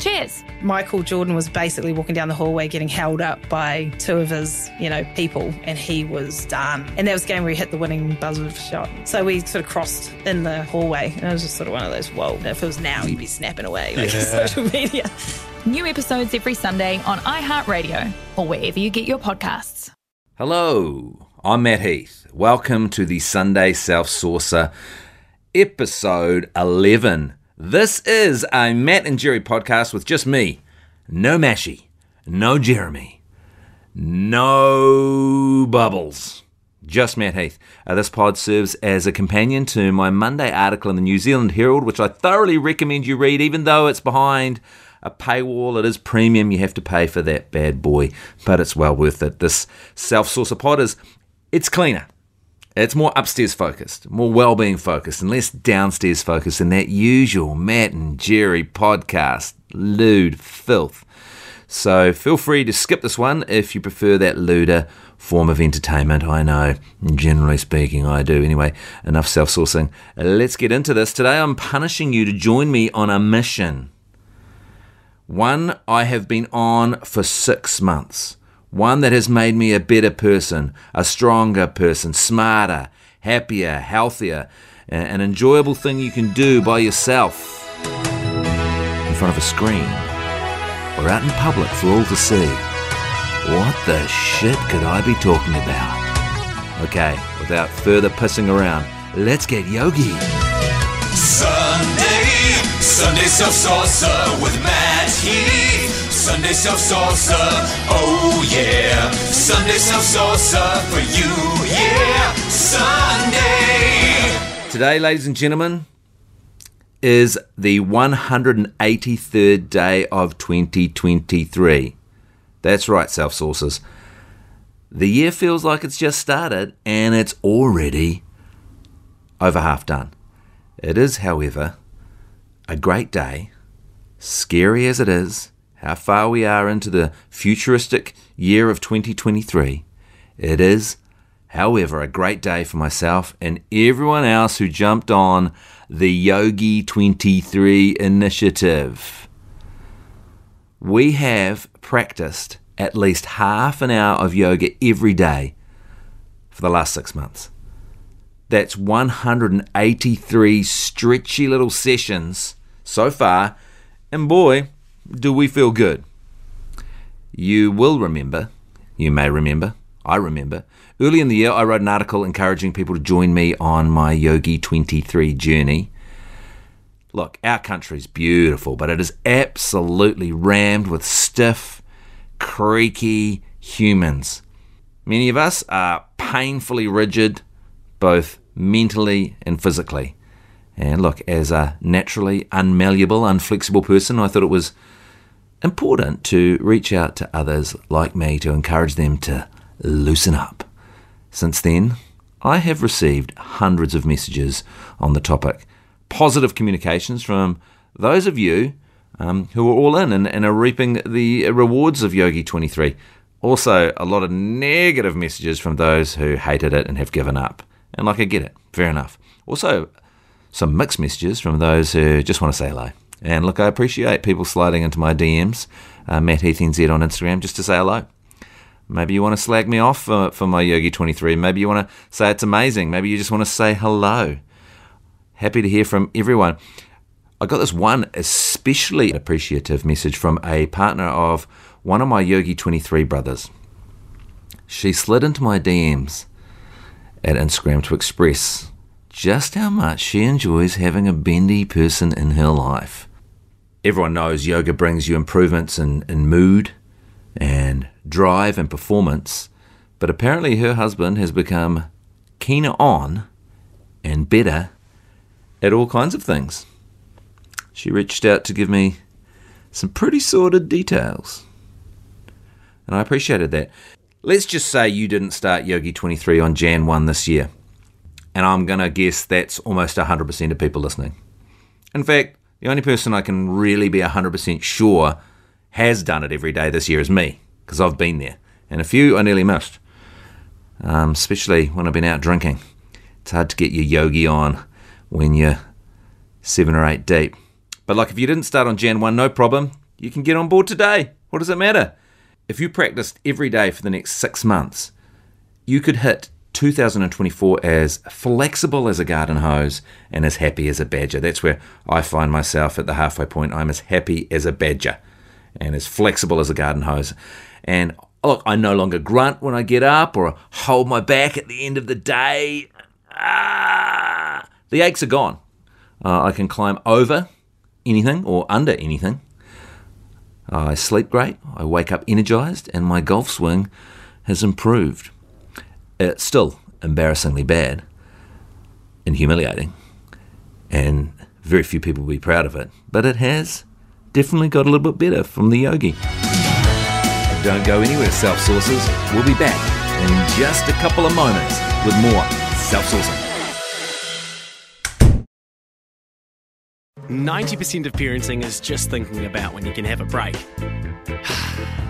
Cheers. Michael Jordan was basically walking down the hallway getting held up by two of his, you know, people, and he was done. And that was the game where he hit the winning buzzer shot. So we sort of crossed in the hallway, and it was just sort of one of those, whoa, if it was now, you'd be snapping away like Yeah. social media. New episodes every Sunday on iHeartRadio or wherever you get your podcasts. Hello, I'm Matt Heath. Welcome to the Sunday Self Saucer, episode 11. This is a Matt and Jerry podcast with just me. No Mashy, no Jeremy, no Bubbles. Just Matt Heath. Uh, this pod serves as a companion to my Monday article in the New Zealand Herald, which I thoroughly recommend you read, even though it's behind a paywall. It is premium. You have to pay for that bad boy, but it's well worth it. This self saucer pod is it's cleaner. It's more upstairs focused, more well-being focused, and less downstairs focused than that usual Matt and Jerry podcast, lewd filth. So feel free to skip this one if you prefer that lewder form of entertainment. I know, generally speaking, I do. Anyway, enough self-sourcing. Let's get into this. Today I'm punishing you to join me on a mission. One I have been on for six months. One that has made me a better person, a stronger person, smarter, happier, healthier, an enjoyable thing you can do by yourself in front of a screen or out in public for all to see. What the shit could I be talking about? Okay, without further pissing around, let's get yogi. Sunday, Sunday Self Saucer with Matt Heath. Sunday Self Saucer, oh yeah. Sunday Self Saucer for you, yeah. Sunday. Today, ladies and gentlemen, is the 183rd day of 2023. That's right, self sources. The year feels like it's just started and it's already over half done. It is, however, a great day, scary as it is, how far we are into the futuristic year of 2023. It is, however, a great day for myself and everyone else who jumped on the Yogi 23 initiative. We have practiced at least half an hour of yoga every day for the last six months. That's 183 stretchy little sessions so far, and boy, do we feel good. You will remember, you may remember, I remember, early in the year I wrote an article encouraging people to join me on my Yogi 23 journey. Look, our country's beautiful, but it is absolutely rammed with stiff, creaky humans. Many of us are painfully rigid, both mentally and physically. And look, as a naturally unmalleable, unflexible person, I thought it was important to reach out to others like me to encourage them to loosen up. Since then, I have received hundreds of messages on the topic, positive communications from those of you um, who are all in and, and are reaping the rewards of Yogi 23. Also, a lot of negative messages from those who hated it and have given up. And like, I get it, fair enough. Also, some mixed messages from those who just want to say hello. And look, I appreciate people sliding into my DMs, uh, Matt Heath NZ on Instagram, just to say hello. Maybe you want to slag me off for, for my Yogi 23. Maybe you want to say it's amazing. Maybe you just want to say hello. Happy to hear from everyone. I got this one especially appreciative message from a partner of one of my Yogi 23 brothers. She slid into my DMs at Instagram to express just how much she enjoys having a bendy person in her life. Everyone knows yoga brings you improvements in, in mood and drive and performance, but apparently her husband has become keener on and better at all kinds of things. She reached out to give me some pretty sordid details. And I appreciated that. Let's just say you didn't start Yogi 23 on Jan 1 this year. And I'm going to guess that's almost 100% of people listening. In fact, the only person I can really be 100% sure has done it every day this year is me, because I've been there. And a few I nearly missed. um, especially when I've been out drinking. It's hard to get your yogi on when you're seven or eight deep. But like if you didn't start on Jan 1, no problem. You can get on board today. What does it matter? If you practiced every day for the next six months, you could hit 2024 as flexible as a garden hose and as happy as a badger. That's where I find myself at the halfway point. I'm as happy as a badger and as flexible as a garden hose. And look, I no longer grunt when I get up or hold my back at the end of the day. Ah, the aches are gone. Uh, I can climb over anything or under anything. I sleep great. I wake up energized, and my golf swing has improved. It's still embarrassingly bad and humiliating, and very few people will be proud of it, but it has definitely got a little bit better from the yogi. Don't go anywhere, self sources. We'll be back in just a couple of moments with more self sourcing. 90% of parenting is just thinking about when you can have a break.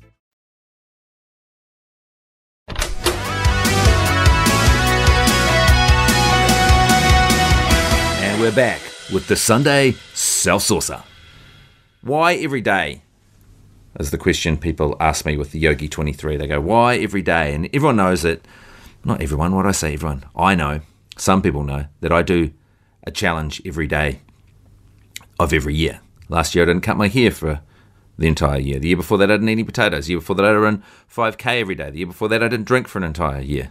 We're back with the Sunday Self Saucer. Why every day? Is the question people ask me with the Yogi 23. They go, why every day? And everyone knows that, not everyone, what I say, everyone? I know, some people know, that I do a challenge every day of every year. Last year I didn't cut my hair for the entire year. The year before that I didn't eat any potatoes. The year before that I ran 5k every day. The year before that I didn't drink for an entire year.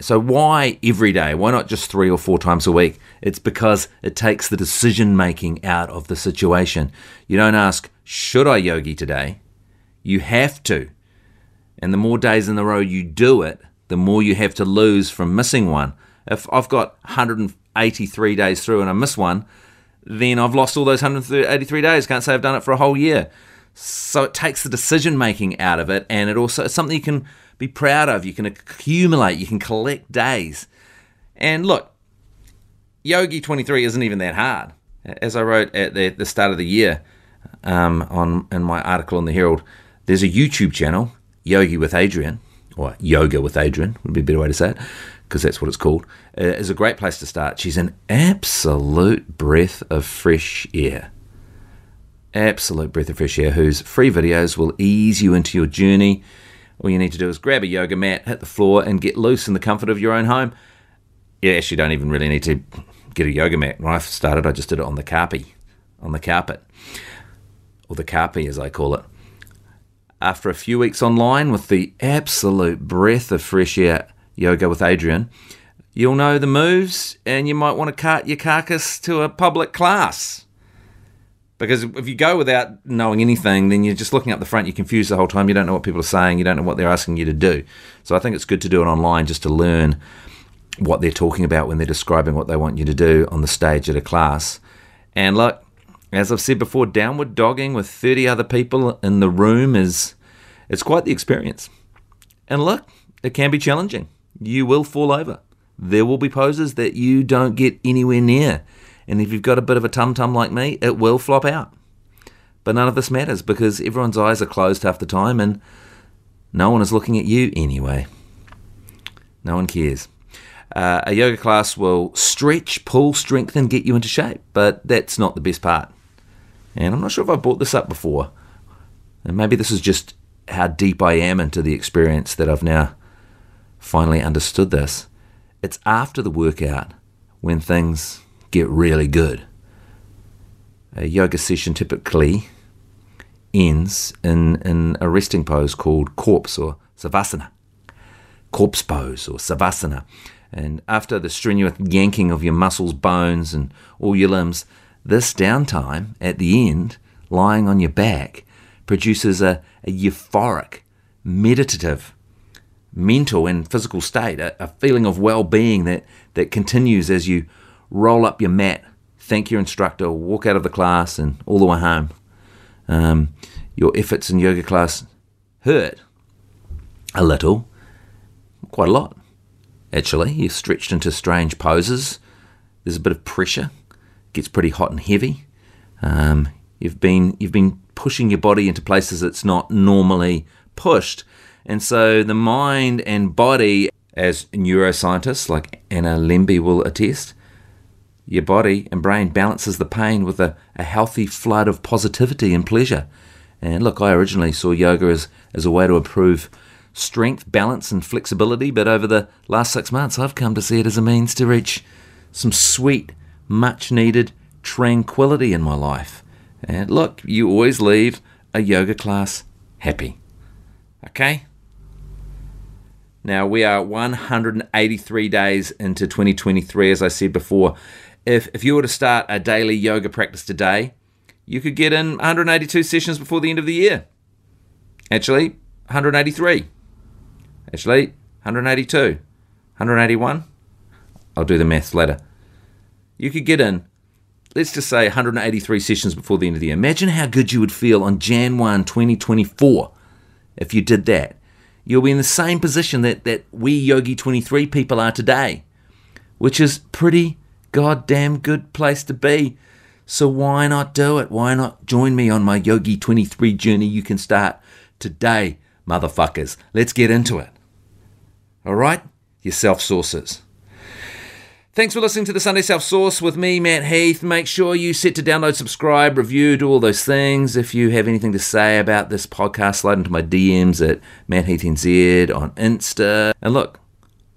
So why every day? Why not just three or four times a week? It's because it takes the decision making out of the situation. You don't ask, should I yogi today? You have to. And the more days in a row you do it, the more you have to lose from missing one. If I've got 183 days through and I miss one, then I've lost all those 183 days. Can't say I've done it for a whole year. So it takes the decision making out of it, and it also it's something you can be proud of. You can accumulate, you can collect days. And look, Yogi 23 isn't even that hard. As I wrote at the, the start of the year um, on in my article in the Herald, there's a YouTube channel, Yogi with Adriene, or Yoga with Adriene would be a better way to say it, because that's what it's called. Uh, is a great place to start. She's an absolute breath of fresh air absolute breath of fresh air whose free videos will ease you into your journey. All you need to do is grab a yoga mat, hit the floor, and get loose in the comfort of your own home. You actually don't even really need to get a yoga mat. When I started, I just did it on the carpet, on the carpet, or the carpet as I call it. After a few weeks online with the absolute breath of fresh air yoga with Adriene, you'll know the moves and you might want to cart your carcass to a public class. Because if you go without knowing anything, then you're just looking up the front, you're confused the whole time, you don't know what people are saying, you don't know what they're asking you to do. So I think it's good to do it online just to learn what they're talking about when they're describing what they want you to do on the stage at a class. And look, as I've said before, downward dogging with 30 other people in the room is it's quite the experience. And look, it can be challenging. You will fall over. There will be poses that you don't get anywhere near. And if you've got a bit of a tum tum like me, it will flop out. But none of this matters because everyone's eyes are closed half the time and no one is looking at you anyway. No one cares. Uh, a yoga class will stretch, pull, strengthen, get you into shape, but that's not the best part. And I'm not sure if I brought this up before. And maybe this is just how deep I am into the experience that I've now finally understood this. It's after the workout when things get really good. A yoga session typically ends in, in a resting pose called corpse or savasana. Corpse pose or savasana. And after the strenuous yanking of your muscles, bones, and all your limbs, this downtime at the end, lying on your back, produces a, a euphoric, meditative, mental and physical state, a, a feeling of well being that, that continues as you roll up your mat thank your instructor, walk out of the class and all the way home. Um, your efforts in yoga class hurt a little, quite a lot, actually. You're stretched into strange poses. There's a bit of pressure. It gets pretty hot and heavy. Um, you've been you've been pushing your body into places it's not normally pushed, and so the mind and body, as neuroscientists like Anna Lembke will attest, your body and brain balances the pain with a, a healthy flood of positivity and pleasure. And look, I originally saw yoga as, as a way to improve strength, balance, and flexibility, but over the last six months, I've come to see it as a means to reach some sweet, much needed tranquility in my life. And look, you always leave a yoga class happy. Okay? Now, we are 183 days into 2023, as I said before. If, if you were to start a daily yoga practice today, you could get in 182 sessions before the end of the year. Actually, 183. Actually, 182. 181. I'll do the maths later. You could get in, let's just say 183 sessions before the end of the year. Imagine how good you would feel on Jan 1, 2024 if you did that. You'll be in the same position that, that we Yogi 23 people are today, which is pretty goddamn good place to be. So why not do it? Why not join me on my Yogi 23 journey you can start today, motherfuckers? Let's get into it. All right? Your self sources. Thanks for listening to the Sunday Self Source with me, Matt Heath. Make sure you set to download, subscribe, review, do all those things. If you have anything to say about this podcast, slide into my DMs at Matt Heath NZ on Insta. And look,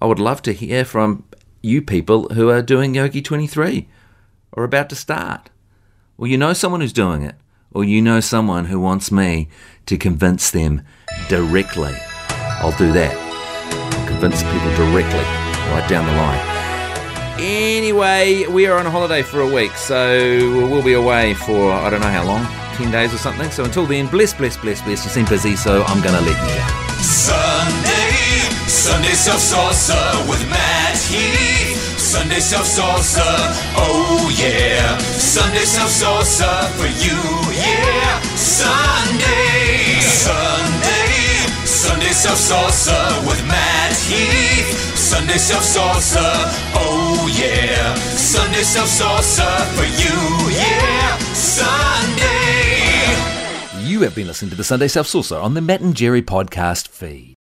I would love to hear from you people who are doing Yogi 23 or about to start. Or you know someone who's doing it. Or you know someone who wants me to convince them directly. I'll do that. I'll convince people directly, right down the line. Anyway, we are on a holiday for a week, so we'll be away for I don't know how long, 10 days or something. So until then, bless, bless, bless, bless. You seem busy, so I'm going to let you go. Sunday, Sunday Self Saucer with Matt Heath. Sunday Self Saucer, oh yeah. Sunday Self Saucer for you, yeah. Sunday, Sunday, Sunday Self Saucer with Matt Heath. Sunday Self Saucer, oh yeah. Sunday Self Saucer for you, yeah. Sunday. You have been listening to the Sunday Self Saucer on the Matt and Jerry podcast feed.